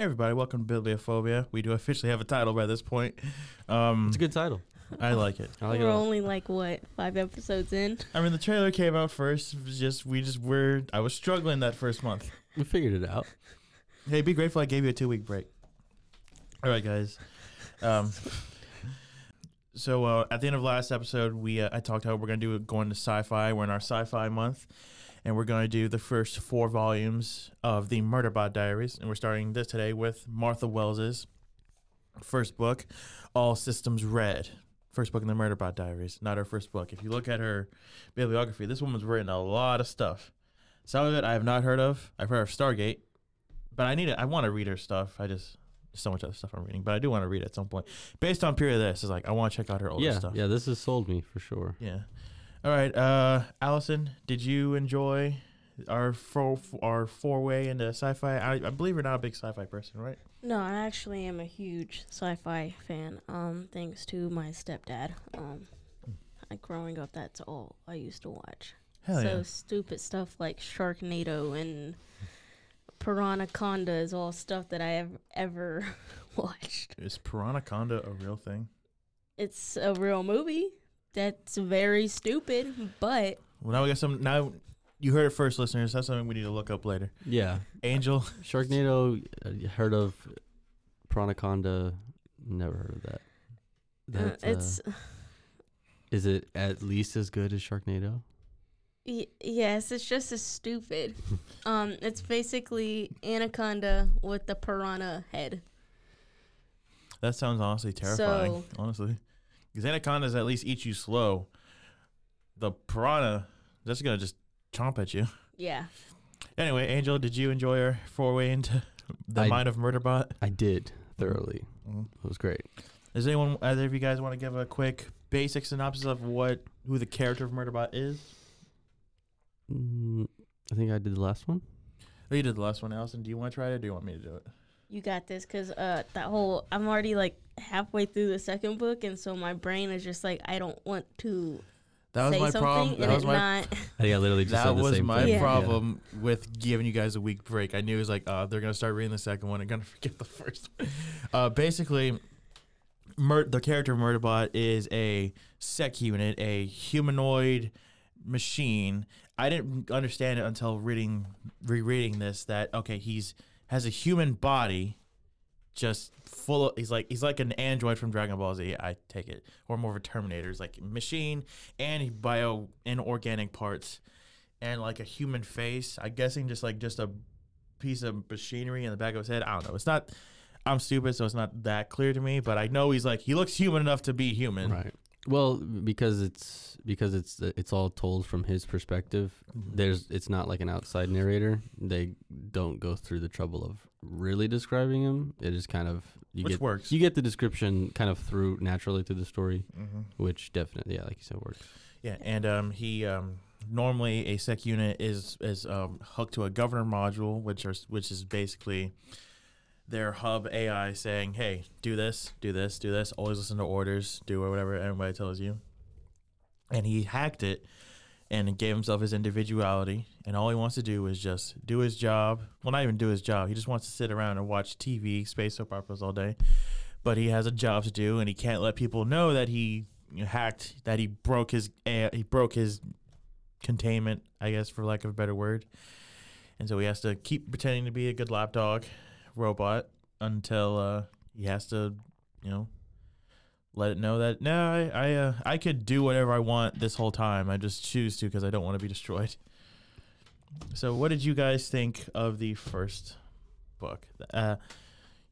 Hey everybody, welcome to Bibliophobia. We do officially have a title by this point. Um, It's a good title. I like it. I like it. We're a lot. only like what five episodes in. I mean, the trailer came out first. It was just we just were. I was struggling that first month. We figured it out. Hey, be grateful I gave you a two week break. All right, guys. Um, so uh, at the end of last episode, we uh, I talked how we're gonna do it going to sci-fi. We're in our sci-fi month, and we're gonna do the first four volumes of the Murderbot Diaries, and we're starting this today with Martha Wells's first book, All Systems Red. First book in the Murderbot Diaries, not her first book. If you look at her bibliography, this woman's written a lot of stuff. Some of it I have not heard of. I've heard of Stargate, but I need it. I want to read her stuff. I just so much other stuff I'm reading, but I do want to read it at some point. Based on period of this, is like I want to check out her older yeah, stuff. yeah. This has sold me for sure. Yeah. All right, uh, Allison, did you enjoy our four our four way into sci-fi? I, I believe you're not a big sci-fi person, right? No, I actually am a huge sci-fi fan. Um, thanks to my stepdad. Um, like growing up, that's all I used to watch. Hell so yeah. stupid stuff like Sharknado and Piranhaconda is all stuff that I have ever watched. Is Piranhaconda a real thing? It's a real movie. That's very stupid, but Well, now we got some. Now you heard it first, listeners. That's something we need to look up later. Yeah. Angel, Sharknado. Uh, heard of Pranaconda? Never heard of that. uh, That, uh, it's Is it at least as good as Sharknado? Y- yes, it's just as stupid. um, it's basically anaconda with the piranha head. that sounds honestly terrifying. So- honestly, because anacondas at least eat you slow. The piranha, that's gonna just chomp at you. Yeah. Anyway, Angel, did you enjoy our four way into the I- mind of Murderbot? I did thoroughly. Mhm. It was great. Does anyone, either of you guys, want to give a quick basic synopsis of what who the character of Murderbot is? Mm, I think I did the last one. Oh, you did the last one, Allison. Do you want to try it, or do you want me to do it? You got this, cause uh, that whole I'm already like halfway through the second book, and so my brain is just like I don't want to That was say my something problem. That was my not. I literally just that said the was same my thing. Yeah. problem with giving you guys a week break. I knew it was like, uh, they're gonna start reading the second one and gonna forget the first. one. Uh, basically, Mur- the character of Murderbot is a sec unit, a humanoid machine. I didn't understand it until reading rereading this that okay, he's has a human body, just full of he's like he's like an android from Dragon Ball Z. I take it, or more of a Terminator. He's like machine and bio inorganic parts, and like a human face. I'm guessing just like just a piece of machinery in the back of his head. I don't know. It's not. I'm stupid, so it's not that clear to me. But I know he's like he looks human enough to be human. Right. Well, because it's because it's it's all told from his perspective. Mhm. There's it's not like an outside narrator. They don't go through the trouble of really describing him. It is kind of you Which get works. you get the description kind of through naturally through the story, Mhm. which definitely yeah, like you said, works. Yeah, and um, he um, normally a sec unit is is um, hooked to a governor module, which are which is basically their hub AI saying, "Hey, do this, do this, do this. Always listen to orders. Do whatever everybody tells you." And he hacked it and gave himself his individuality, and all he wants to do is just do his job. Well, not even do his job. He just wants to sit around and watch TV, space soap operas all day. But he has a job to do, and he can't let people know that he hacked, that he broke his he broke his containment, I guess, for lack of a better word. And so he has to keep pretending to be a good lapdog robot until uh, he has to, you know, let it know that no, I I, uh, I could do whatever I want this whole time. I just choose to because I don't want to be destroyed. So, what did you guys think of the first book? Uh,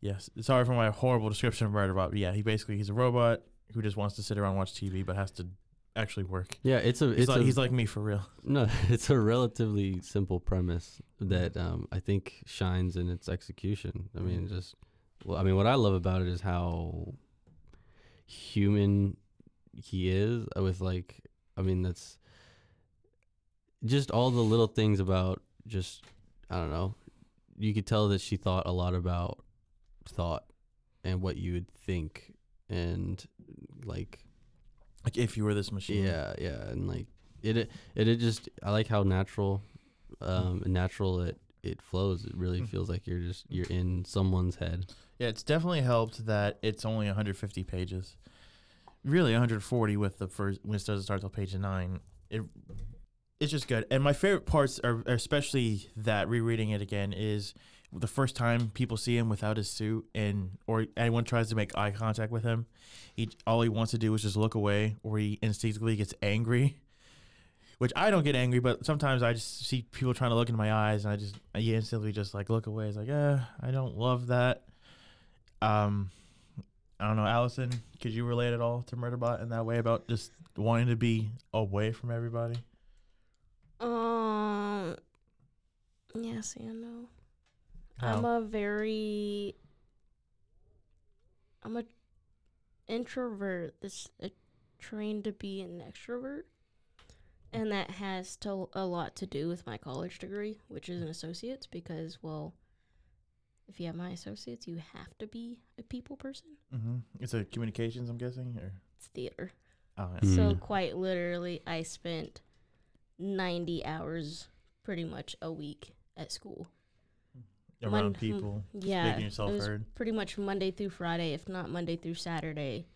yes, sorry for my horrible description of Murderbot. But yeah, he basically he's a robot who just wants to sit around watch TV, but has to actually work. Yeah, it's a He's, it's like, a he's like me for real. no, it's a relatively simple premise that um, I think shines in its execution. I mean, just well, I mean, what I love about it is how human he is with like, I mean, that's just all the little things about just I don't know. You could tell that she thought a lot about thought and what you would think and like Like if you were this machine. yeah, yeah, and like it, it, it, just I like how natural, um, natural it it flows. It really Mm. feels like you're just you're in someone's head. Yeah, it's definitely helped that it's only 150 pages. Really, 140 with the first when it doesn't start till page nine. It it's just good. And my favorite parts are are especially that rereading it again is the first time people see him without his suit and or anyone tries to make eye contact with him, he all he wants to do is just look away or he instinctively gets angry. Which I don't get angry, but sometimes I just see people trying to look into my eyes and I just I instantly just like look away. It's like, eh, I don't love that. Um, I don't know, Allison. Could you relate at all to Murderbot in that way about just wanting to be away from everybody? Um. Yes and no. I'm How? a very. I'm a introvert that's uh, trained to be an extrovert, and that has to a lot to do with my college degree, which is an associate's. Because well, if you have my associates, you have to be a people person. Mm-hmm. It's a communications, I'm guessing, or It's theater. oh, yeah. Mm. So quite literally, I spent ninety hours pretty much a week at school. Around people, hmm, Yeah, making yourself it was heard. pretty much Monday through Friday, if not Monday through Saturday,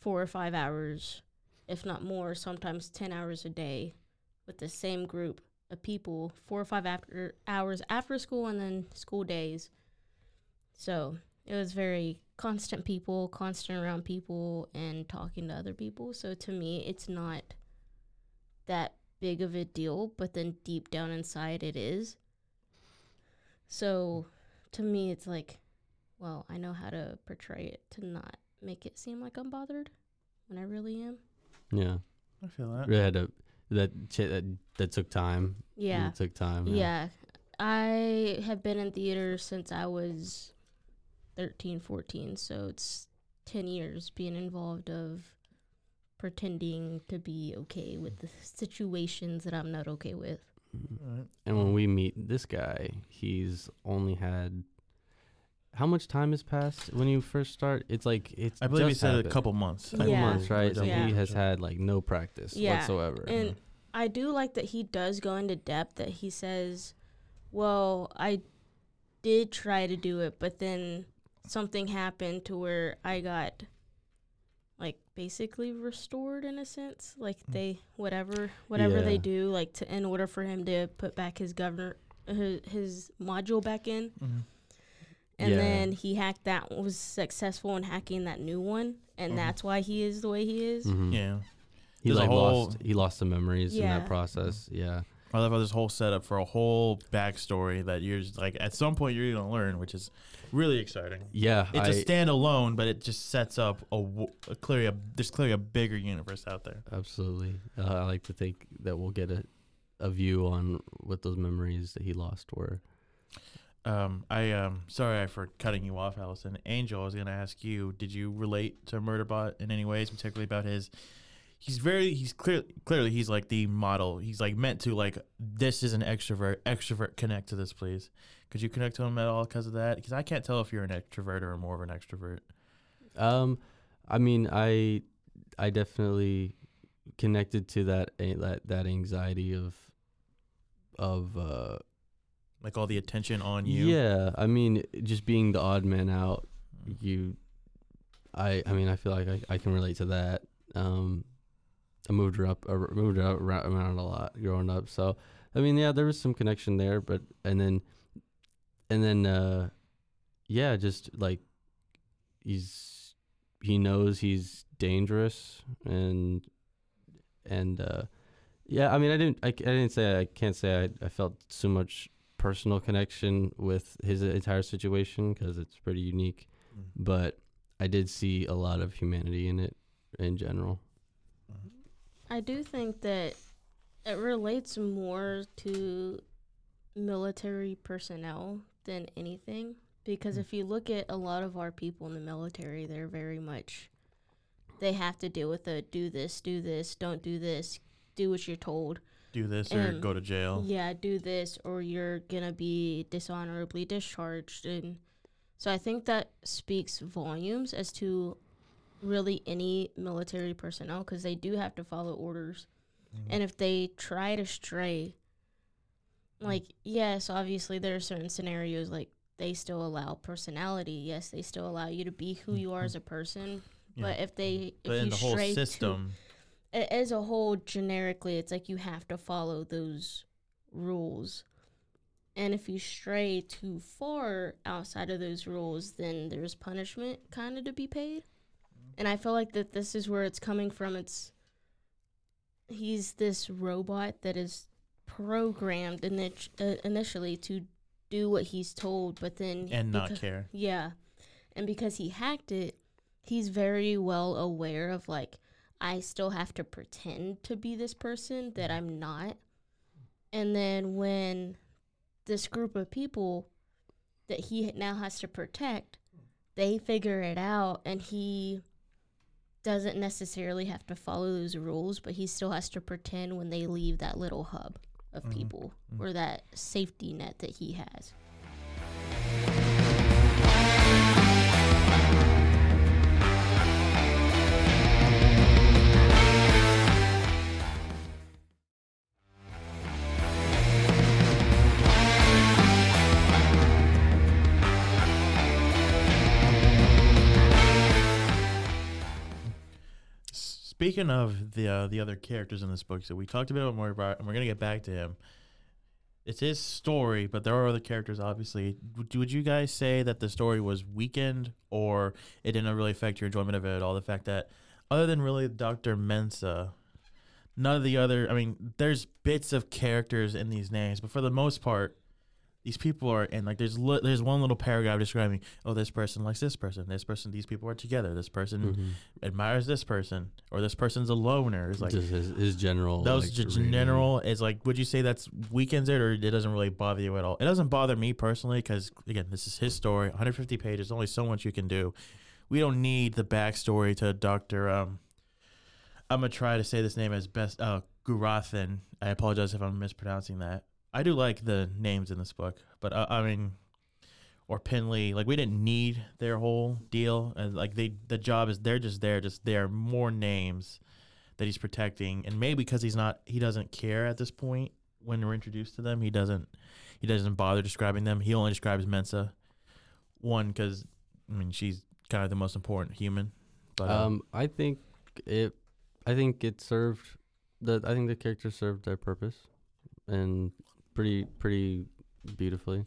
four or five hours, if not more, sometimes ten hours a day, with the same group of people, four or five after hours after school, and then school days. So it was very constant people, constant around people, and talking to other people. So to me, it's not that big of a deal, but then deep down inside, it is. So to me, it's like, well, I know how to portray it to not make it seem like I'm bothered when I really am. Yeah, I feel that. really had to that ch- that that took time. Yeah. it took time. Yeah. I have been in theater since I was 13, 14. So it's 10 years being involved of pretending to be okay with the situations that I'm not okay with. All right. And when we meet this guy, he's only had how much time has passed when you first start? It's like it's. I believe he just said a couple months. couple Yeah. months, right? So Yeah. he has had like no practice Yeah. whatsoever. And uh-huh. I do like that he does go into depth that he says, well, I did try to do it, but then something happened to where I got like basically restored in a sense. Like Mm. they whatever whatever they do like to in order for him to put back his governor his, his module back in. Mhm. And Yeah. then he hacked that was successful in hacking that new one and Mhm. that's why he is the way he is. Mhm. Yeah. he There's like lost he lost some memories in that process. Yeah, I love how this whole setup for a whole backstory that you're just like at some point you're gonna learn, which is really exciting. yeah. It's I, a standalone, but it just sets up a clearly a there's clearly a bigger universe out there. Absolutely. Uh, I like to think that we'll get a, a view on what those memories that he lost were. Um, I um sorry for cutting you off, Allison. Angel, I was gonna ask you, did you relate to Murderbot in any ways, particularly about his? He's very he's clear clearly he's like the model. He's like meant to like this is an extrovert. Extrovert connect to this, please. Could you connect to him at all because of that? Because I can't tell if you're an extrovert or more of an extrovert. Um, I mean, I I definitely connected to that that that anxiety of of uh Like all the attention on you. yeah. I mean, just being the odd man out. You, I I mean, I feel like I, I can relate to that. Um, I moved her up uh, moved up around, around a lot growing up, so I mean, yeah, there was some connection there, but and then and then uh, yeah, just like he's he knows he's dangerous and and uh Yeah, I mean, I didn't. I, I didn't say I can't say I, I felt so much personal connection with his entire situation because it's pretty unique. Mm. But I did see a lot of humanity in it in general. I do think that it relates more to military personnel than anything because Mm. if you look at a lot of our people in the military, they're very much they have to deal with the do this, do this, don't do this, do what you're told. Do this or Um, go to jail. Yeah, do this or you're going to be dishonorably discharged and so I think that speaks volumes as to really any military personnel because they do have to follow orders. Mhm. And if they try to stray, like, yes, obviously there are certain scenarios like they still allow personality. Yes, they still allow you to be who you are as a person. Yeah. But if they, if but in you the whole stray system, a- as a whole, generically, it's like you have to follow those rules. And if you stray too far outside of those rules, then there's punishment kind of to be paid. And I feel like that this is where it's coming from. It's he's this robot that is programmed init- uh, initially to do what he's told, but then and not becau- care. yeah. And because he hacked it, he's very well aware of like I still have to pretend to be this person that I'm not. And then when this group of people that he now has to protect, they figure it out and he doesn't necessarily have to follow those rules, but he still has to pretend when they leave that little hub of Mhm. people Mhm. or that safety net that he has. Speaking of the uh, the other characters in this book, so we talked a bit about, and we're gonna get back to him. It's his story, but there are other characters. Obviously, would, would you guys say that the story was weakened, or it didn't really affect your enjoyment of it at all? The fact that, other than really Doctor Mensah, none of the other. I mean, there's bits of characters in these names, but for the most part, these people are and like there's li- there's one little paragraph describing oh this person likes this person this person these people are together this person Mhm. admires this person or this person's a loner. It's like his, his general. those like, just general is like would you say that's weakens it or it doesn't really bother you at all? It doesn't bother me personally because again this is his story, 150 pages, only so much you can do. We don't need the backstory to Doctor. Um, I'm gonna try to say this name as best. Uh, Gurathan. I apologize if I'm mispronouncing that. I do like the names in this book, but uh, I mean, or Pin-Lee. Like we didn't need their whole deal, and like they, the job is they're just there. Just there are more names that he's protecting, and maybe because he's not, he doesn't care at this point when we're introduced to them. He doesn't, he doesn't bother describing them. He only describes Mensah. One, because I mean she's kind of the most important human. But um, Um, I think it. I think it served. that. I think the character served their purpose, and pretty pretty beautifully.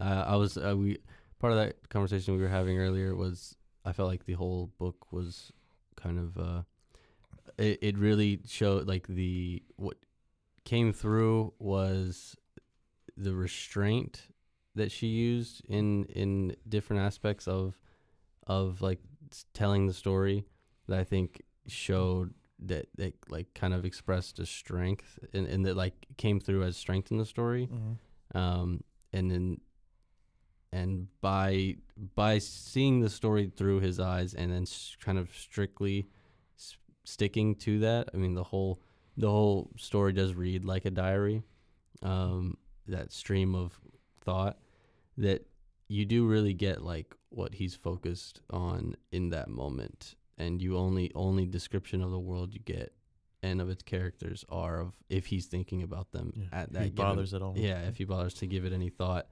Uh, I was uh, we part of that conversation we were having earlier was I felt like the whole book was kind of uh, it, it really showed like the what came through was the restraint that she used in in different aspects of of like telling the story that I think showed that that like kind of expressed a strength and, and that like came through as strength in the story mhm. um and then and by by seeing the story through his eyes and then s- kind of strictly s- sticking to that i mean the whole the whole story does read like a diary um that stream of thought that you do really get like what he's focused on in that moment and you only only description of the world you get and of its characters are of if he's thinking about them Yeah, at if that he given- bothers at all. yeah if he bothers to give it any thought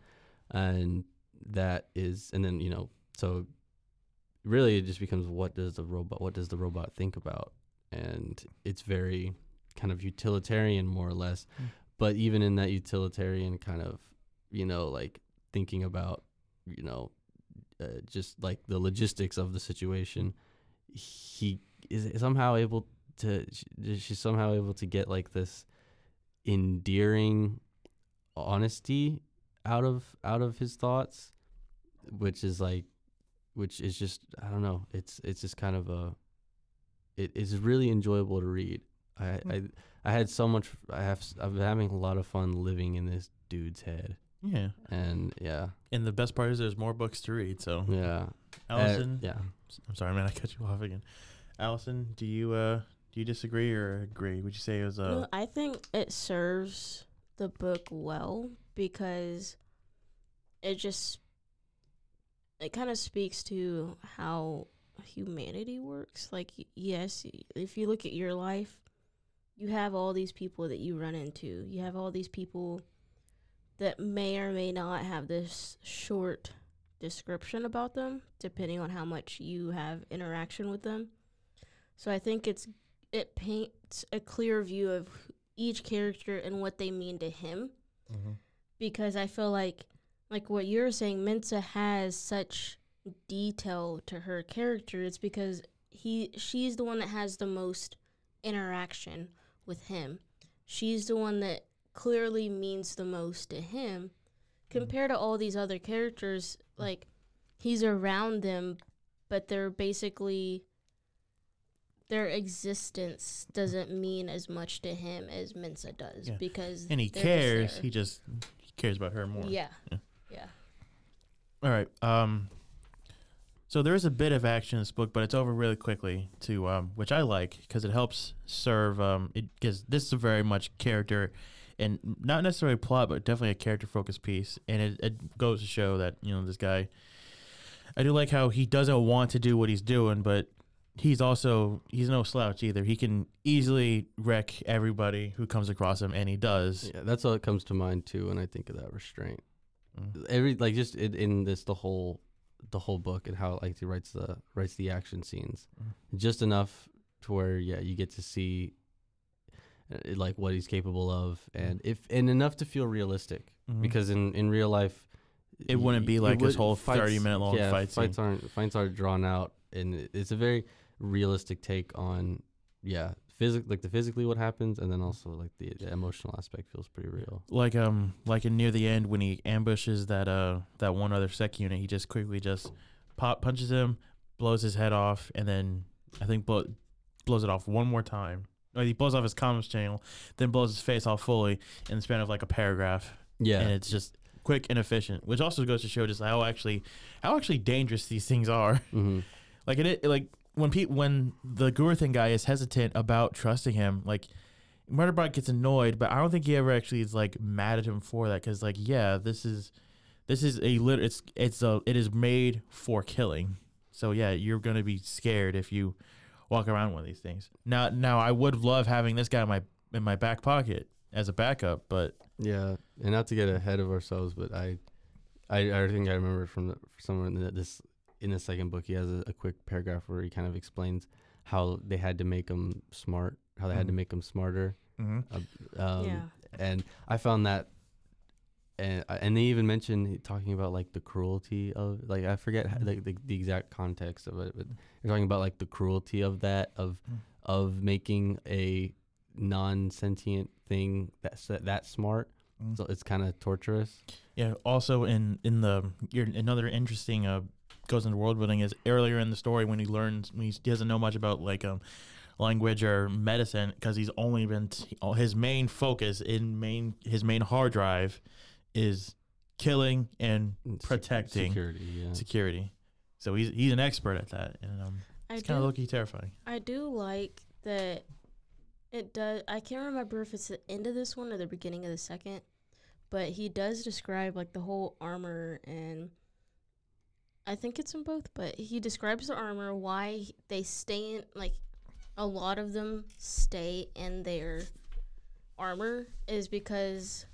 and that is and then you know so really it just becomes what does the robot what does the robot think about and it's very kind of utilitarian more or less Mm. but even in that utilitarian kind of you know like thinking about you know uh, just like the logistics of the situation he is somehow able to she's somehow able to get like this endearing honesty out of out of his thoughts, which is like, which is just I don't know. It's it's just kind of a. It is really enjoyable to read. I I I had so much. I have I'm having a lot of fun living in this dude's head, Yeah. and yeah, And the best part is there's more books to read. So, yeah, Uh, Allison, yeah. I'm sorry, man, I cut you off again. Allison, do you uh do you disagree or agree? Would you say it was uh No, I think it serves the book well because it just it kind of speaks to how humanity works. Like yes, if you look at your life, you have all these people that you run into. You have all these people that may or may not have this short description about them depending on how much you have interaction with them. So I think it's it paints a clear view of each character and what they mean to him mm-hmm. because I feel like like what you're saying Mensah has such detail to her character it's because he she's the one that has the most interaction with him. She's the one that clearly means the most to him compared to all these other characters like he's around them but they're basically their existence doesn't mean as much to him as Mensah does Yeah. because and he they're just cares. He just he cares about her more. yeah Yeah. yeah All right. Um. So there is a bit of action in this book, but it's over really quickly too, um, which I like because it helps serve. Um, it because this is a very much character, and not necessarily plot, but definitely a character focused piece, and it, it goes to show that you know this guy. I do like how he doesn't want to do what he's doing, but he's also he's no slouch either. He can easily wreck everybody who comes across him, and he does. Yeah, that's all that comes to mind too when I think of that restraint. Mm. Every like just in, in this the whole the whole book and how like he writes the writes the action scenes, Mm. just enough to where yeah you get to see like what he's capable of and if and enough to feel realistic Mhm. because in in real life It wouldn't be like this whole 30 minute long yeah, fight scene. fights aren't fights aren't drawn out and it's a very realistic take on yeah physic like the physically what happens and then also like the, the emotional aspect feels pretty real like um like in near the end when he ambushes that uh that one other sec unit he just quickly just pop punches him blows his head off and then i think blow, blows it off one more time or he blows off his comms channel then blows his face off fully in the span of like a paragraph. Yeah. And it's just quick and efficient which also goes to show just how actually how actually dangerous these things are. Hmm like it, like when Pete, when the Gurthan guy is hesitant about trusting him, like Murderbot gets annoyed, but I don't think he ever actually is like mad at him for that because like yeah, this is this is a lit it's it's a it is made for killing. So yeah, you're gonna be scared if you walk around one of these things. Now now I would love having this guy in my in my back pocket as a backup, but Yeah, and not to get ahead of ourselves, but I, I, I think I remember from the, somewhere in the, this in the second book, he has a, a quick paragraph where he kind of explains how they had to make him smart, how they had to Mhm. make him smarter. mhm. Um, yeah and I found that, and and they even mentioned talking about like the cruelty of like I forget Mhm. like the, the exact context of it, but they're talking about like the cruelty of that of Mm. of making a non-sentient thing that's that, that smart. Mm. So it's kind of torturous. Yeah. Also, in in the your, another interesting uh goes into world building is earlier in the story when he learns when he doesn't know much about like um language or medicine because he's only been t- his main focus in main his main hard drive is killing and and Protecting security. Yeah. security. So he's he's an expert at that, and um, I it's kind of low key terrifying. I do like that it does I can't remember if it's the end of this one or the beginning of the second, but he does describe like the whole armor and I think it's in both, but he describes the armor why they stay in like a lot of them stay in their armor is because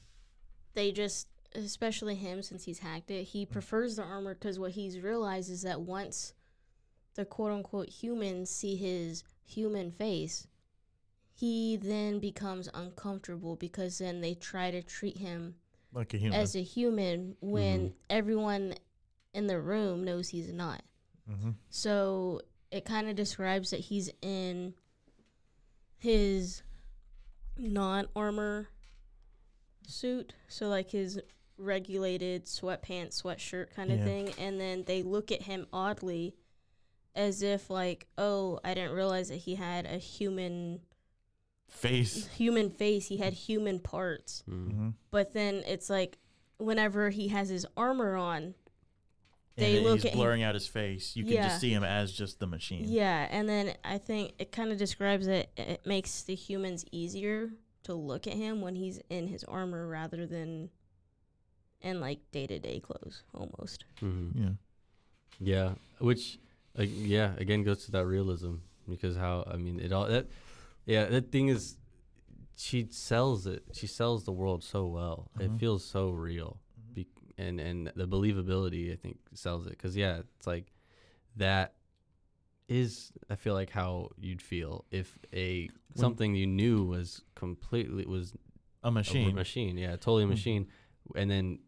they just especially him since he's hacked it, he prefers the armor cuz what he's realized is that once the quote unquote humans see his human face, he then becomes uncomfortable because then they try to treat him Like a human. as a human when everyone in the room knows he's not. mm-hmm. So it kind of describes that he's in his non armor suit, so like his regulated sweatpants, sweatshirt kind of Yeah. thing, and then they look at him oddly, as if like, oh, I didn't realize that he had a human Face. human face. He had human parts, Mm. Mm-hmm. but then it's like, whenever he has his armor on, They and look he's at him- blurring out his face. You can Yeah. just see him as just the machine. Yeah, and then I think it kind of describes it. It makes the humans easier to look at him when he's in his armor rather than in like day to day clothes almost. Mhm. Yeah. Yeah, which, like, yeah, again goes to that realism because how I mean it all that, yeah, that thing is, she sells it. She sells the world so well. It feels so real, Be- and and the believability I think sells it because yeah, it's like that is I feel like how you'd feel if a something you knew was completely was A a machine. machine, yeah, totally a Mhm. machine, and then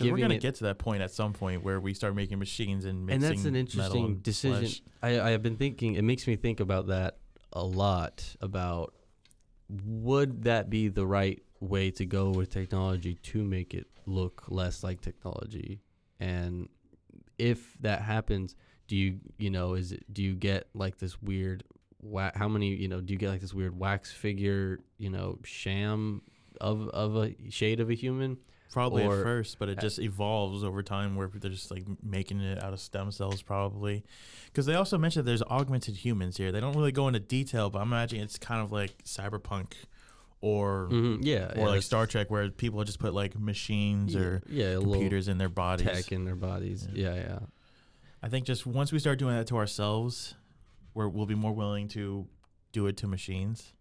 we're gonna it get to that point at some point where we start making machines and and that's an interesting decision. flesh. I I have been thinking. It makes me think about that a lot. About would that be the right way to go with technology to make it look less like technology? And if that happens, do you you know is it do you get like this weird? Wa- how many you know do you get like this weird wax figure you know sham of of a shade of a human? Probably at first, but it just evolves over time where they're just like making it out of stem cells, probably. Because they also mentioned there's augmented humans here. They don't really go into detail, but I'm imagining it's kind of like cyberpunk or Mhm, Yeah, or yeah, like Star Trek, where people just put like machines yeah, or yeah, computers in their bodies. tech in their bodies. Yeah, yeah. I think just once we start doing that to ourselves, where we'll be more willing to do it to machines.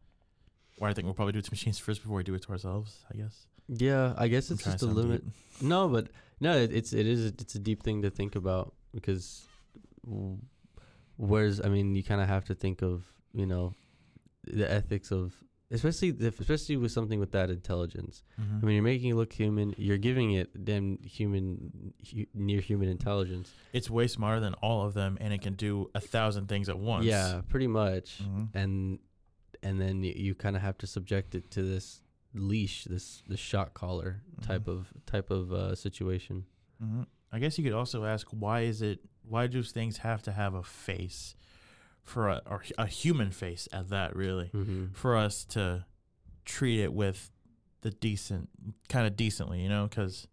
Or I think we'll probably do it to machines first before we do it to ourselves. I guess. Yeah, I guess I'm it's just a limit. deep. No, but no, it, it's it is it's a deep thing to think about because w- whereas I mean you kind of have to think of you know the ethics of especially if, especially with something with that intelligence. Mhm. I mean you're making it look human. You're giving it damn human hu- near human intelligence. it's way smarter than all of them, and it can do a thousand things at once. Yeah, pretty much. Mhm. And and then you, you kind of have to subject it to this leash, this this shot collar type Mhm. of type of uh, situation. hmm I guess you could also ask why is it why do things have to have a face for a or a human face at that really Mm-hmm. for us to treat it with the decent kind of decently you know because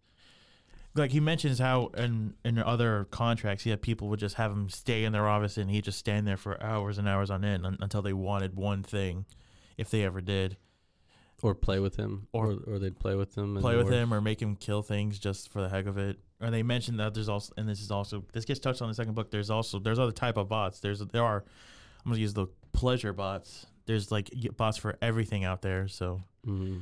like he mentions how in in other contracts he had people would just have him stay in their office and he'd just stand there for hours and hours on end un- until they wanted one thing if they ever did or play with him, Or- or or they'd play with him, and play with or- him or make him kill things just for the heck of it. Or they mentioned that there's also, and this is also this gets touched on in the second book. There's also there's other type of bots. There's there are, I'm gonna use the pleasure bots. There's like bots for everything out there. So Mhm.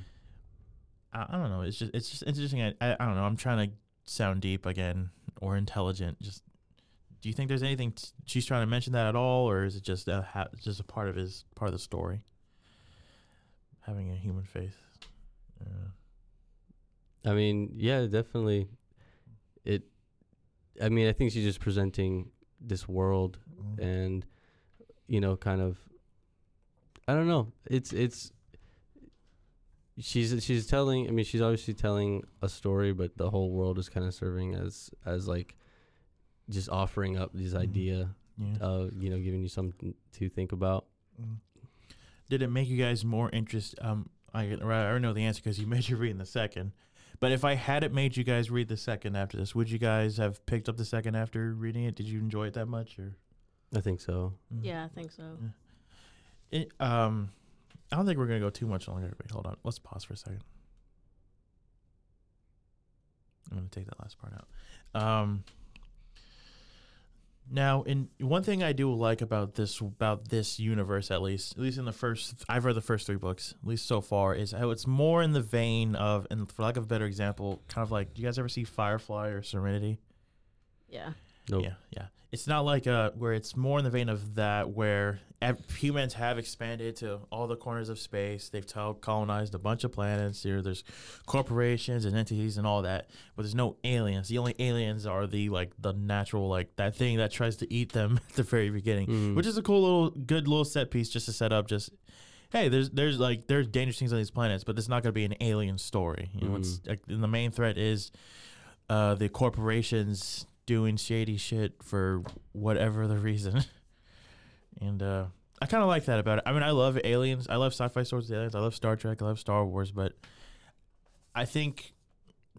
I, I don't know. It's just it's just interesting. I, I I don't know. I'm trying to sound deep again or intelligent. Just do you think there's anything t- she's trying to mention that at all, or is it just a ha- just a part of his part of the story? Having a human face. Uh, I mean, yeah, definitely. It. I mean, I think she's just presenting this world, mm. and you know, kind of. I don't know. It's it's. She's she's telling. I mean, she's obviously telling a story, but the whole world is kind of serving as as like, just offering up this Mhm. idea yeah. of you know giving you something to think about. Mm. Did it make you guys more interest? Um, I I already know the answer because you made you read in the second. But if I had it made you guys read the second after this, would you guys have picked up the second after reading it? Did you enjoy it that much, or? I think so. Mm. Yeah, I think so. It, um, I don't think we're gonna go too much longer. Wait, hold on. Let's pause for a second. I'm gonna take that last part out. Um. Now, in one thing I do like about this about this universe, at least, at least in the first, I've read the first three books, at least so far, is how it's more in the vein of, and for lack of a better example, kind of like, do you guys ever see Firefly or Serenity? Yeah. Nope. Yeah, yeah. It's not like uh where it's more in the vein of that where humans have expanded to all the corners of space. They've colonized a bunch of planets. Here, there's corporations and entities and all that, but there's no aliens. The only aliens are the like the natural like that thing that tries to eat them at the very beginning, Mm. which is a cool little, good little set piece just to set up just hey, there's there's like there's dangerous things on these planets, but it's not going to be an alien story. You know, it's like the main threat is uh, the corporations doing shady shit for whatever the reason. and uh, I kind of like that about it. I mean, I love aliens. I love sci-fi stories with aliens. I love Star Trek. I love Star Wars, but I think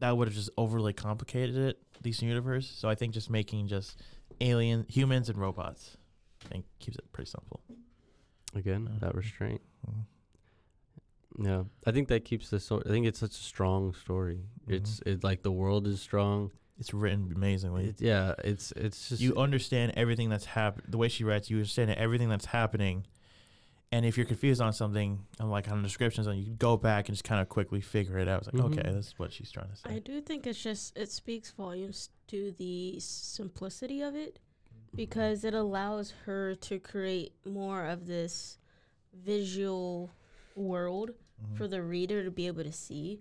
that would have just overly complicated it, these universe. So I think just making just alien humans and robots, I think keeps it pretty simple. Again, Uh, that restraint. Mhm. Yeah, I think that keeps the story. I think it's such a strong story. It's it like the world is strong. It's written amazingly. It, yeah, it's it's just you understand everything that's happened. The way she writes, you understand everything that's happening. And if you're confused on something, and like on the descriptions, and you go back and just kind of quickly figure it out. It's like, Mhm. okay, that's what she's trying to say. I do think it's just it speaks volumes to the simplicity of it because it allows her to create more of this visual world Mhm. for the reader to be able to see.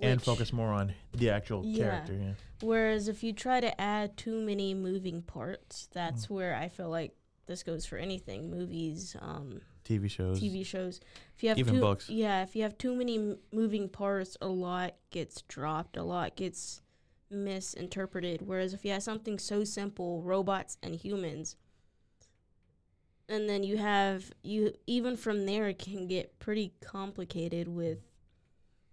And focus more on the actual Yeah. character. Yeah. Whereas if you try to add too many moving parts, that's Mm. where I feel like this goes for anything movies, um, TV shows. TV shows. If you have Even too, books. yeah, if you have too many m- moving parts, a lot gets dropped, a lot gets misinterpreted. Whereas if you have something so simple, robots and humans, and then you have you even from there it can get pretty complicated with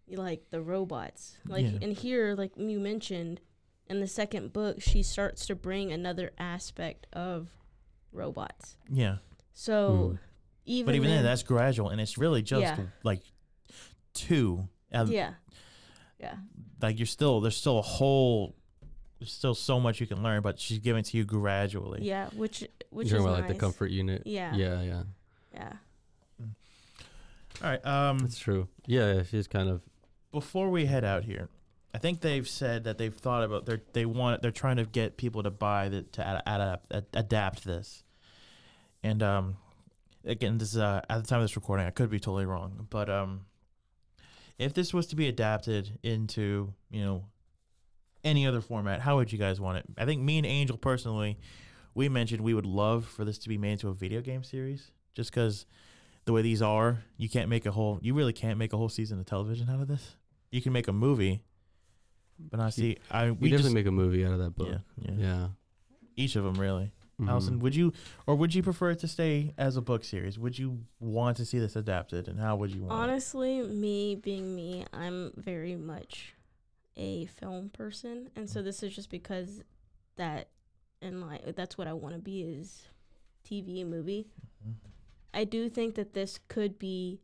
like the robots. Like Yeah. and here, like you mentioned, in the second book, she starts to bring another aspect of robots. Yeah. So even But even then, then- that's gradual, and it's really just Yeah. like two. out of- yeah, yeah, Like you're still there's still a whole. There's still so much you can learn, but she's giving it to you gradually. yeah. Which which you're is talking about like the comfort unit. Yeah. yeah, yeah. Yeah, All right. Um. That's true. Yeah, yeah, she's kind of before we head out here, I think they've said that they've thought about they they want they're trying to get people to buy the to ad, adapt ad, adapt this, and um, again this is uh, at the time of this recording I could be totally wrong, but um, if this was to be adapted into you know any other format, how would you guys want it? I think me and Angel personally, we mentioned we would love for this to be made into a video game series, just because the way these are, you can't make a whole. You really can't make a whole season of television out of this. You can make a movie, but I see. I we we definitely just make a movie out of that book. yeah, yeah Yeah. Each of them really. Mhm. Allison, would you or would you prefer it to stay as a book series? Would you want to see this adapted, and how would you want? it? honestly, me being me, I'm very much a film person, and so this is just because that and like that's what I want to be is TV and movie. Mhm. I do think that this could be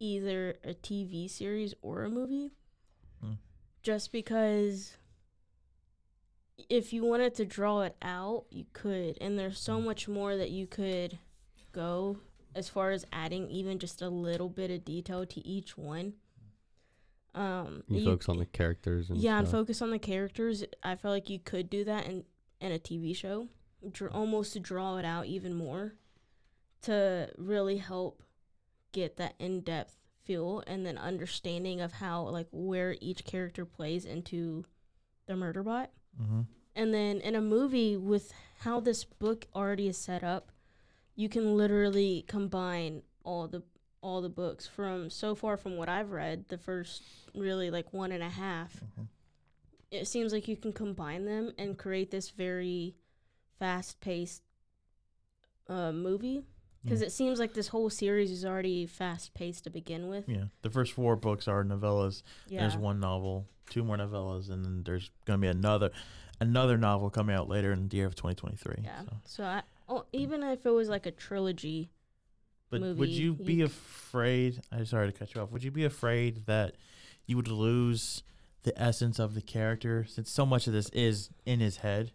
either a TV series or a movie. Hmm. Just because if you wanted to draw it out, you could. And there's so much more that you could go as far as adding even just a little bit of detail to each one. Um You, focus on the characters and yeah, and focus on the characters. I feel like you could do that in in a TV show, Dr- almost to draw it out even more, to really help get that in depth feel and then understanding of how like where each character plays into the murder bot. Mhm. And then in a movie with how this book already is set up, you can literally combine all the all the books from so far from what I've read, the first really like one and a half. Mhm. It seems like you can combine them and create this very fast paced uh, movie. Because it seems like this whole series is already fast paced to begin with. Yeah, the first four books are novellas. Yeah. There's one novel, two more novellas, and then there's gonna be another another novel coming out later in the year of 2023. Yeah. so. So I, oh, even if it was like a trilogy, But would movie, you you be c- afraid? I'm sorry to cut you off. Would you be afraid that you would lose the essence of the character since so much of this is in his head?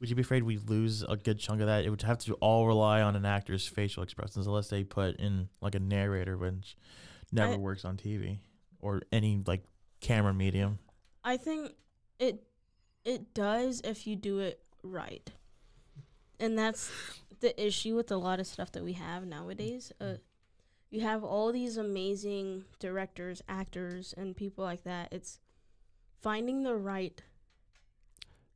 Would you be afraid we lose a good chunk of that? It would have to all rely on an actor's facial expressions, unless they put in like a narrator, which never I- works on TV or any like camera medium. I think it it does if you do it right. And that's the issue with a lot of stuff that we have nowadays. Uh, you have all these amazing directors, actors, and people like that. It's finding the right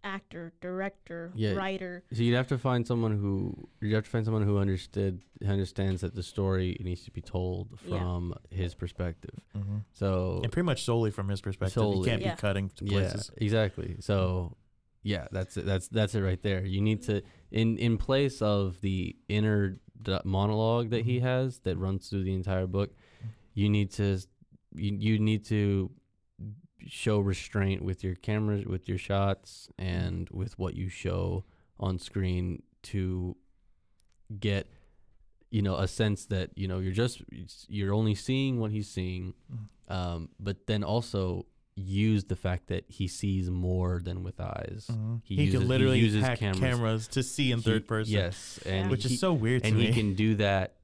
actor, director, Yeah. writer. So you'd have to find someone who you have to find someone who understood understands that the story needs to be told Yeah. from his perspective. hmm So And pretty much solely from his perspective. You can't Yeah. be cutting to yeah, places. exactly. So yeah, that's it. That's that's it right there. You need to in in place of the inner d- monologue that he has that runs through the entire book. You need to you you need to show restraint with your cameras, with your shots, and with what you show on screen to get you know a sense that you know you're just you're only seeing what he's seeing Mhm. um, but then also use the fact that he sees more than with eyes Mhm. He He, uses- can he literally uses hack cameras. cameras. to see in He- third person. yes and which he, is so weird to and he can do that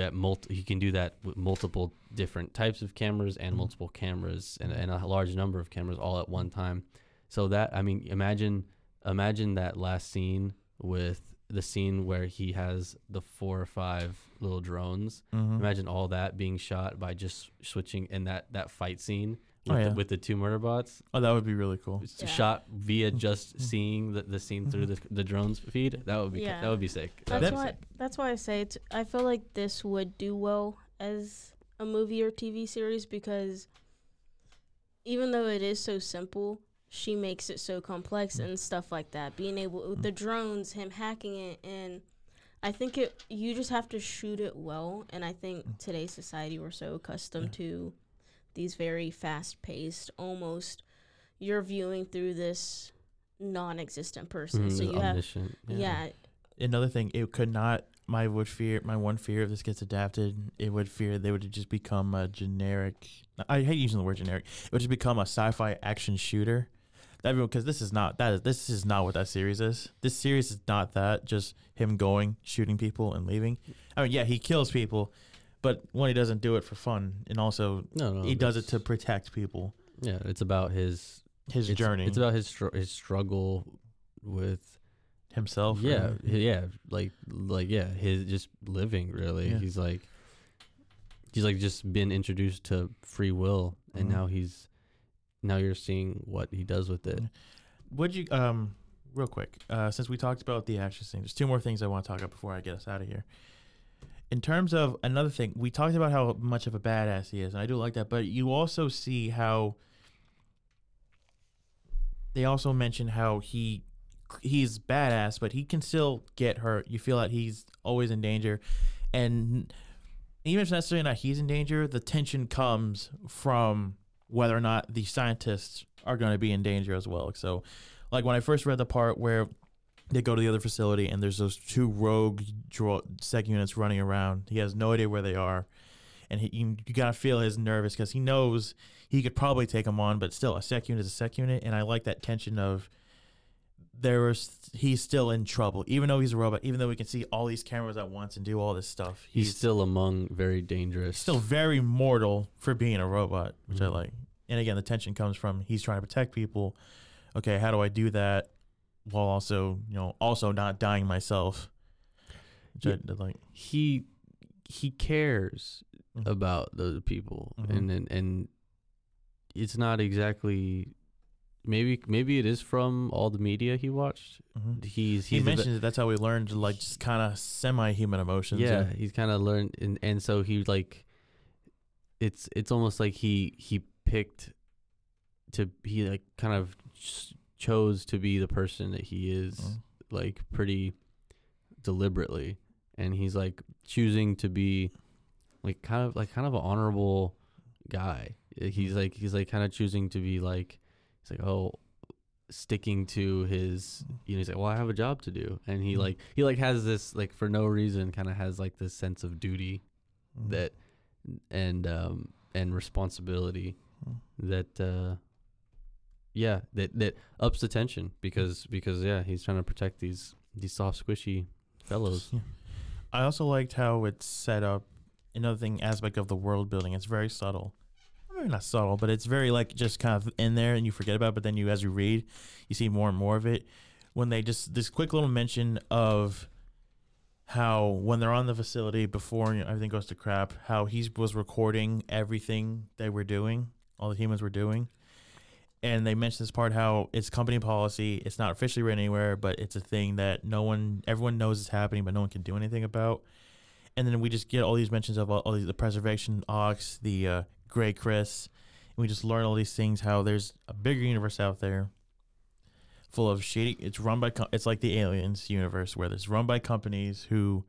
at multi, he can do that with multiple different types of cameras and Mhm. multiple cameras and, and a large number of cameras all at one time so that i mean imagine imagine that last scene with the scene where he has the four or five little drones Mhm. imagine all that being shot by just switching and that that fight scene with, Oh, yeah. the, with the two murder bots Oh, that would be really cool. Yeah. shot via just Mhm. seeing the, the scene through the, the drones feed that would be Yeah. that would be sick That That's would why. sick. That's why I say it's. I feel like this would do well as a movie or TV series because even though it is so simple, she makes it so complex Mm. and stuff like that. Being able with the drones, him hacking it, and I think it. You just have to shoot it well. And I think Mm. today's society we're so accustomed Yeah. to these very fast-paced, almost you're viewing through this non-existent person. Mhm, so the you have omniscient, yeah Another thing, it could not. My would fear, my one fear if this gets adapted, it would fear they would just become a generic. I hate using the word generic. It would just become a sci-fi action shooter. That because this is not that is this is not what that series is. This series is not that. Just him going, shooting people, and leaving. I mean, yeah, he kills people, but one, he doesn't do it for fun, and also no no he does it to protect people. yeah it's about his His it's, journey. it's about his str- his struggle with himself. yeah hi- yeah like like yeah his just living really Yeah. he's like he's like just been introduced to free will and Mhm. now he's now you're seeing what he does with it Would you um real quick, uh since we talked about the action scene, there's two more things I want to talk about before I get us out of here. In terms of another thing, we talked about how much of a badass he is, and I do like that, but you also see how they also mention how he he's badass, but he can still get hurt. You feel that he's always in danger. And even if necessarily not he's in danger, the tension comes from whether or not the scientists are going to be in danger as well. So, like when I first read the part where they go to the other facility and there's those two rogue dro- sec units running around, he has no idea where they are, and he, you, you gotta feel his nervous because he knows he could probably take them on, but still a sec unit is a sec unit, and I like that tension of there was he's still in trouble, even though he's a robot, even though we can see all these cameras at once and do all this stuff. he's, still among very dangerous still very mortal for being a robot, which I Mhm. like. And again, the tension comes from he's trying to protect people. Okay, how do I do that while also, you know, also not dying myself? Which I, like, he he cares Mhm. about the people Mhm. and, and and it's not exactly maybe maybe it is from all the media he watched mhm. he's he he's a bit- mentions that that's how we learned to like just kind of semi-human emotions. yeah he's kind of learned and and so he like it's it's almost like he he picked to he like kind of chose to be the person that he is Mhm. like pretty deliberately and he's like choosing to be like kind of like kind of an honorable guy Uh, he's like he's like kind of choosing to be like he's like oh sticking to his you know he's like well i have a job to do and he Mhm. like he like has this like for no reason kind of has like this sense of duty Mhm. that and um and responsibility Mhm. that uh yeah that that ups the tension because because yeah he's trying to protect these these soft squishy fellows Yeah. I also liked how it's set up. Another thing aspect of the world building. It's very subtle. Maybe not subtle, but it's very like just kind of in there, and you forget about. it, But then you, as you read, you see more and more of it. When they just this quick little mention of how when they're on the facility before everything goes to crap, how he was recording everything they were doing, all the humans were doing, and they mentioned this part how it's company policy. It's not officially written anywhere, but it's a thing that no one, everyone knows is happening, but no one can do anything about. And then we just get all these mentions of all, all these the Preservation Aux, the uh, GrayCris, and we just learn all these things. How there's a bigger universe out there, full of shady. It's run by. com- It's like the aliens universe where it's run by companies who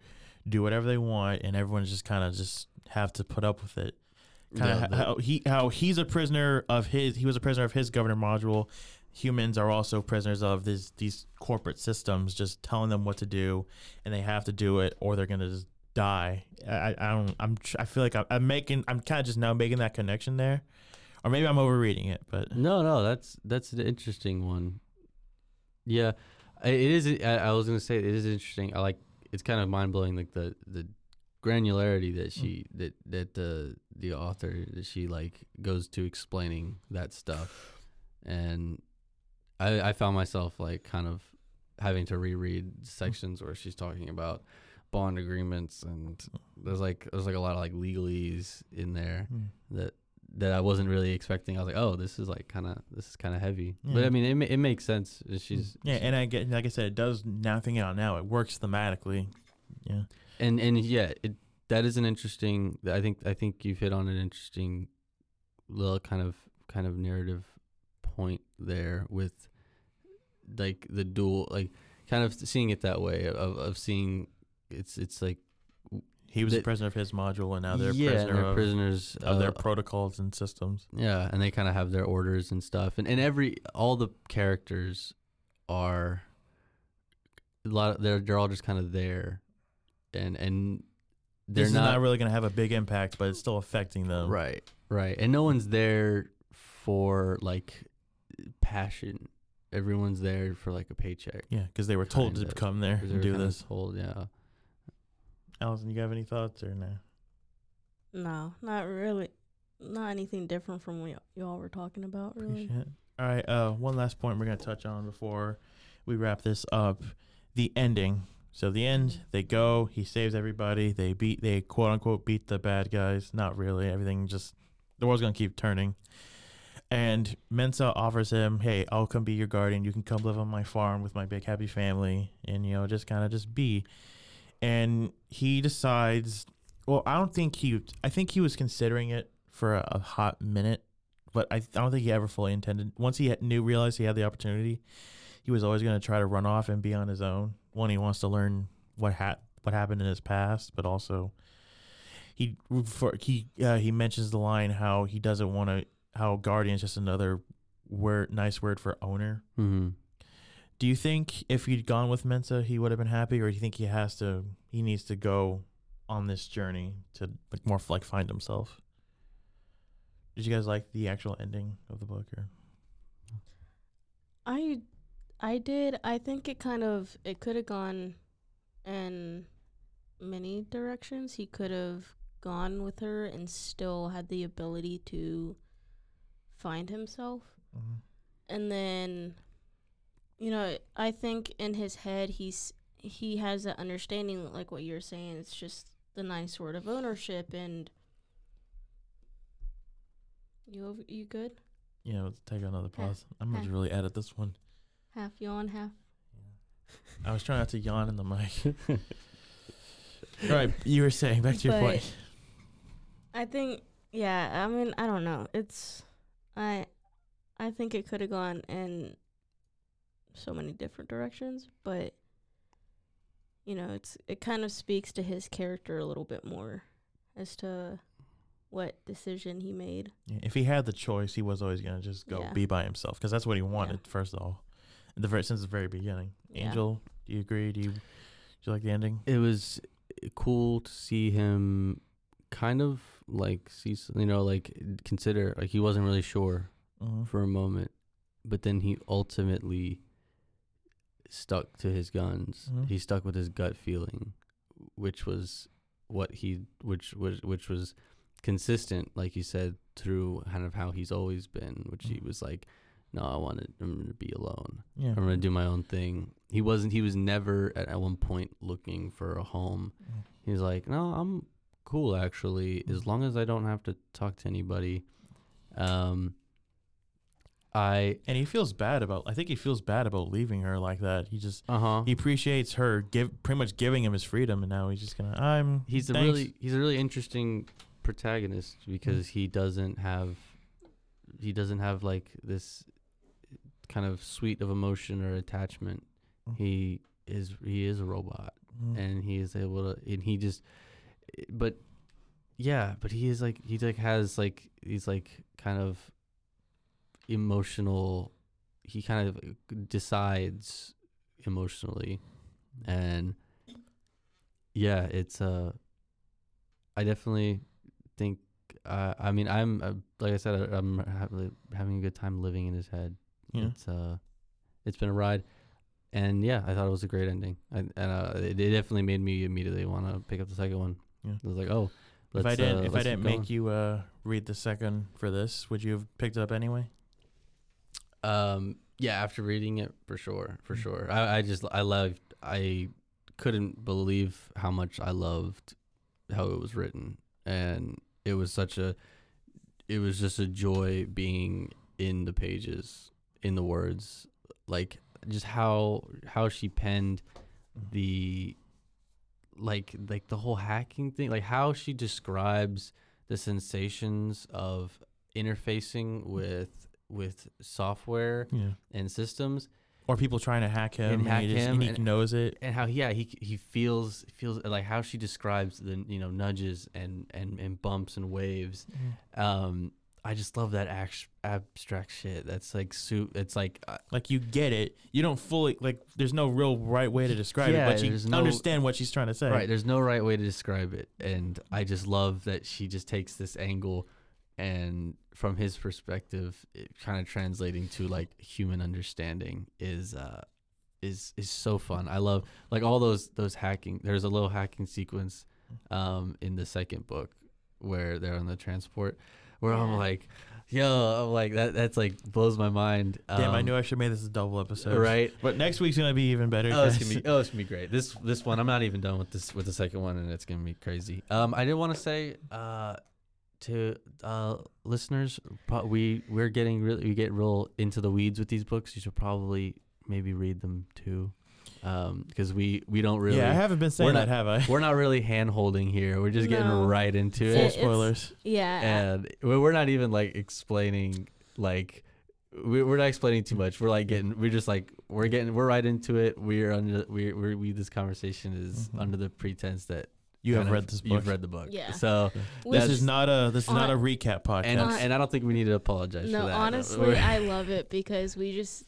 do whatever they want, and everyone's just kind of just have to put up with it kind of Yeah, how he how he's a prisoner of his he was a prisoner of his governor module humans are also prisoners of this these corporate systems just telling them what to do and they have to do it or they're gonna just die i, I don't i'm i feel like i'm, I'm making i'm kind of just now making that connection there or maybe i'm overreading it but No, no, that's that's an interesting one. Yeah, it is. I, I was gonna say it is interesting. I like. It's kind of mind blowing, like the the granularity that mm. she that that the the author that she like goes to explaining that stuff, and I I found myself like kind of having to reread sections where she's talking about bond agreements and there's like there's like a lot of like legalese in there mm. that that I wasn't really expecting. I was like, oh, this is like kind of this is kind of heavy. But I mean, it it makes sense. She's mm. yeah and i get like i said it does now thinking out now it works thematically yeah and and yeah, it that is an interesting. I think I think you've hit on an interesting little kind of kind of narrative point there with like the dual like kind of seeing it that way of of seeing it's it's like he was a prisoner of his module and now they're yeah, prisoner they're of, prisoners of their uh, protocols and systems Yeah, and they kind of have their orders and stuff, and and every all the characters are a lot. Of, they're they're all just kind of there, and and they're this is not, not really going to have a big impact, but it's still affecting them. right, right, and no one's there for like passion. Everyone's there for like a paycheck. Yeah, because they were told to of. come there 'Cause they and do this. Told, yeah. Allison, you have any thoughts or no? No, not really. Not anything different from what y'all were talking about, really. Appreciate. All right. Uh, one last point we're gonna touch on before we wrap this up: the ending. So the end, they go. He saves everybody. They beat. They quote unquote beat the bad guys. Not really. Everything just the world's gonna keep turning. And Mensah offers him, "Hey, I'll come be your guardian. You can come live on my farm with my big happy family, and you know, just kind of just be." And he decides. Well, I don't think he. I think he was considering it for a, a hot minute, but I, I don't think he ever fully intended. Once he had, knew, realized he had the opportunity, he was always going to try to run off and be on his own. One, he wants to learn what ha- what happened in his past, but also he for he uh, he mentions the line how he doesn't want to how guardian is just another word nice word for owner. Mm-hmm. Do you think if he'd gone with Mensah, he would have been happy, or do you think he has to he needs to go on this journey to like more like find himself? Did you guys like the actual ending of the book, or I I did. I think it kind of it could have gone in many directions. He could have gone with her and still had the ability to find himself. Mm-hmm. And then you know, I think in his head he's he has that understanding like what you're saying. It's just the nice word of ownership and you over, you good? Yeah, let's take another pause. I'm gonna really edit this one. Half yawn, half I was trying not to yawn in the mic. All right, you were saying back to your But- point. I think yeah, I mean, I don't know. It's I I think it could have gone in so many different directions, but you know, it's it kind of speaks to his character a little bit more as to what decision he made. Yeah, if he had the choice, he was always gonna just go Yeah. be by himself because that's what he wanted. First of all, the very since the very beginning. Yeah. Angel, do you agree? Do you do you like the ending? it was cool to see him kind of like see you know like consider like he wasn't really sure Mm-hmm. for a moment but then he ultimately stuck to his guns Mhm. he stuck with his gut feeling which was what he which was which was consistent like you said through kind of how he's always been which he Mhm. was like no i wanted i'm gonna be alone Yeah, i'm gonna do my own thing he wasn't he was never at, at one point looking for a home Mm. He's like, no, I'm cool actually, as long as I don't have to talk to anybody. Um, I And he feels bad about. I think he feels bad about leaving her like that. He just uh huh. he appreciates her give pretty much giving him his freedom, and now he's just gonna. I'm. He's a really he's a really interesting protagonist because he doesn't have he doesn't have like this kind of suite of emotion or attachment. Mm. He is he is a robot Mm. and he is able to and he just but yeah, but he is like he like has like he's like kind of emotional he kind of decides emotionally and yeah it's uh i definitely think uh, i mean i'm uh, like i said i'm ha- having a good time living in his head Yeah. it's uh it's been a ride and yeah i thought it was a great ending I, and uh, it, it definitely made me immediately want to pick up the second one Yeah. i was like oh If I didn't, uh, if I didn't make you uh, read the second for this, would you have picked it up anyway? Um, yeah, after reading it, for sure, for Mm. sure. I, I just, I loved, I couldn't believe how much I loved how it was written, and it was such a, it was just a joy being in the pages, in the words, like just how how she penned mm-hmm. the, like like the whole hacking thing, like how she describes the sensations of interfacing mm-hmm. with with software Yeah. and systems. Or people trying to hack him, And and, hack he, just, him and he and- knows it. and how yeah he he feels feels like how she describes the you know nudges and and, and bumps and waves. Mm-hmm. Um i just love that act- abstract shit that's like su- it's like uh, Like you get it. You don't fully like. There's no real right way to describe Yeah, it, but you no- understand what she's trying to say. right there's no right way to describe it and i just love that she just takes this angle and from his perspective it kind of translating to like human understanding is uh is is so fun i love like all those those hacking there's a little hacking sequence um in the second book where they're on the transport where i'm like yo i'm like that that's like blows my mind Damn, I Um, knew I should have made this a double episode. right But next week's gonna be even better. Oh, it's guys. gonna be oh, it's gonna be great. This this one, I'm not even done with this with the second one, and it's gonna be crazy. Um, I did want to say uh to uh listeners, pro- we we're getting really we get real into the weeds with these books. You should probably maybe read them too, um, because we we don't really yeah, I haven't been saying we're that, not- have I? we're not really hand holding here. We're just getting right into It- it, it's- spoilers. Yeah. and we- we're not even like explaining like we- we're not explaining too much. We're like getting, we're just like, we're getting, we're right into it. We're under, we, we, we this conversation is Mhm. under the pretense that You have of- read this book. You've read the book. Yeah. So, this is not a this is not a recap podcast. and, Uh, and I don't think we need to apologize no, for that. honestly, I love it because we just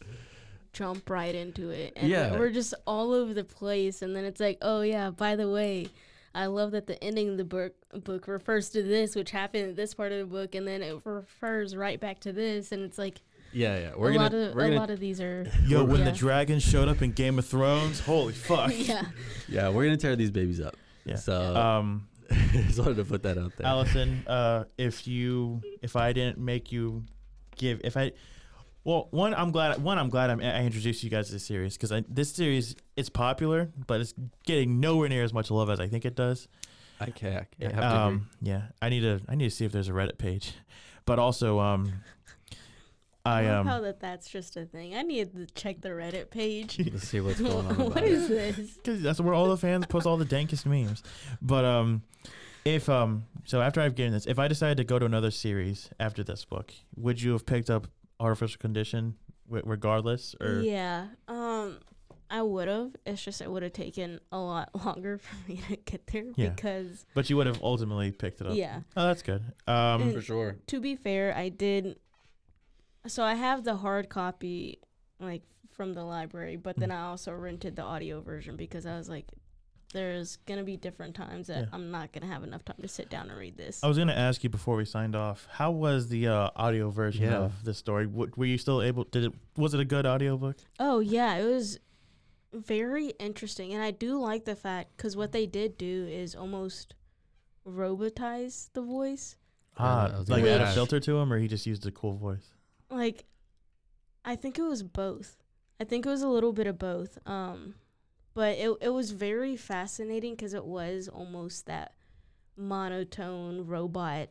jump right into it. And Yeah. we're, we're just all over the place. And then it's like, oh, yeah, by the way, I love that the ending of the book, book refers to this, which happened in this part of the book. And then it refers right back to this. And it's like, yeah, yeah. We're a, gonna, lot of, we're a gonna, lot of these are. Yo, when Yeah. the dragon showed up in Game of Thrones, holy fuck. yeah. yeah, we're gonna tear these babies up. Yeah. So, Um, just wanted to put that out there. Allison, uh, if you if I didn't make you give if I well one I'm glad one I'm glad I'm, I introduced you guys to this series because this series it's popular but it's getting nowhere near as much love as I think it does. I can't. I have to um, yeah, I need to I need to see if there's a Reddit page, but also um, I love um how that that's just a thing. I need to check the Reddit page. Let's see what's going on. what is what it. is this? because that's where all the fans post all the dankest memes. But um, if um, so after I've given this, if I decided to go to another series after this book, would you have picked up Artificial Condition, w- regardless, or Yeah. Um I would have. It's just it would have taken a lot longer for me to get there Yeah. because but you would have ultimately picked it up? yeah. Oh, that's good. Um, And- For sure. To be fair, I did so I have the hard copy like from the library, but then Mm. I also rented the audio version because I was like there's going to be different times that Yeah. I'm not going to have enough time to sit down and read this. I was gonna ask you before we signed off, how was the uh, audio version Yeah. of the story? W- were you still able? Did it? Was it a good audiobook? Oh yeah, it was very interesting, and I do like the fact because what they did do is almost robotize the voice. Ah, like gonna add a filter to him, or he just used a cool voice. Like, I think it was both. I think it was a little bit of both. Um, but it it was very fascinating because it was almost that monotone robot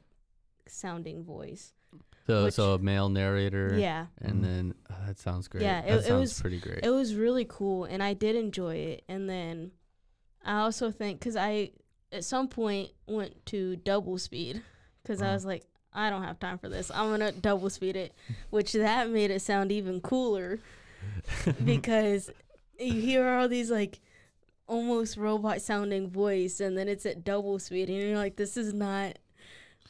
sounding voice. So Which- so a male narrator. Yeah. And Mhm. then uh, that sounds great. Yeah, that it- it sounds was- pretty great. It was really cool, and I did enjoy it. And then I also think because I at some point went to double speed because I Mhm. was like, I don't have time for this. I'm gonna double speed it, which that made it sound even cooler because you hear all these like almost robot sounding voice, and then it's at double speed, and you're like, this is not.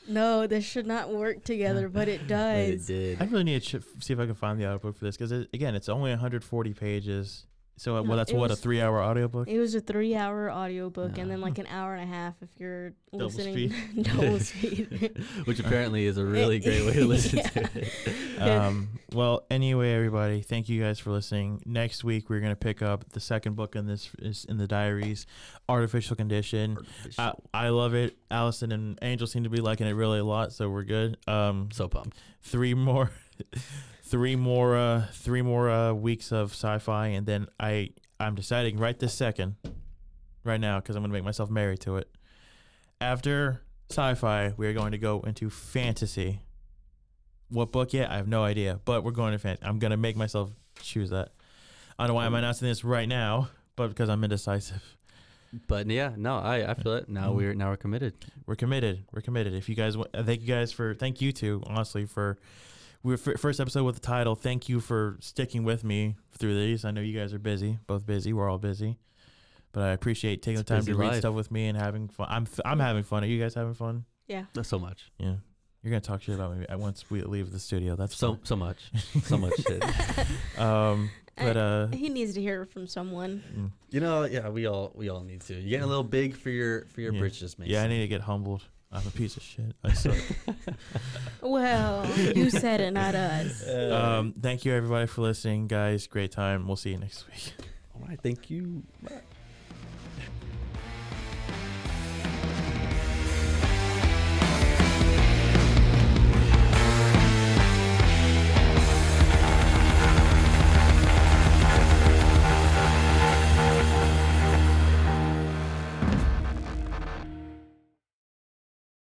No, this should not work together, but it But it does. did. I really need to ch- see if I can find the audiobook for this because it, again, it's only 140 pages. So uh, No, well, that's it what a three-hour audiobook. It was a three hour audiobook Yeah. and then like an hour and a half if you're Double listening double speed. Which apparently is a really great way to listen to it. um, well, anyway, everybody, thank you guys for listening. Next week, we're gonna pick up the second book in this is in the diaries, Artificial Condition. I, I love it. Allison and Angel seem to be liking it really a lot, so we're good. Um, so pumped. three more, three more, uh, three more uh, weeks of sci-fi, and then I I'm deciding right this second, right now, because I'm gonna make myself married to it. After sci-fi, we are going to go into fantasy. What book yet? I have no idea, but we're going to fan. I'm gonna make myself choose that. I don't know why I'm announcing this right now, but because I'm indecisive. But yeah, no, I, I feel it. Now Mhm. we're now we're committed. We're committed. We're committed. If you guys, wa- thank you guys for, thank you two, honestly, for, we were f- first episode with the title. Thank you for sticking with me through these. I know you guys are busy, both busy. We're all busy, but I appreciate taking It's the time busy to read stuff with me and having fun. I'm, f- I'm having fun. Are you guys having fun? yeah. Not so much. Yeah. You're gonna talk shit about me uh, once we leave the studio. That's So so much. so much shit. Um, but uh, he needs to hear it from someone. mm, You know, yeah, we all we all need to. You're getting a little big for your for your Yeah. britches, man. yeah, I need to get humbled. I'm a piece of shit. I suck. Well, you said it, not us. um, thank you everybody for listening, guys. Great time. We'll see you next week. all right, thank you. Bye.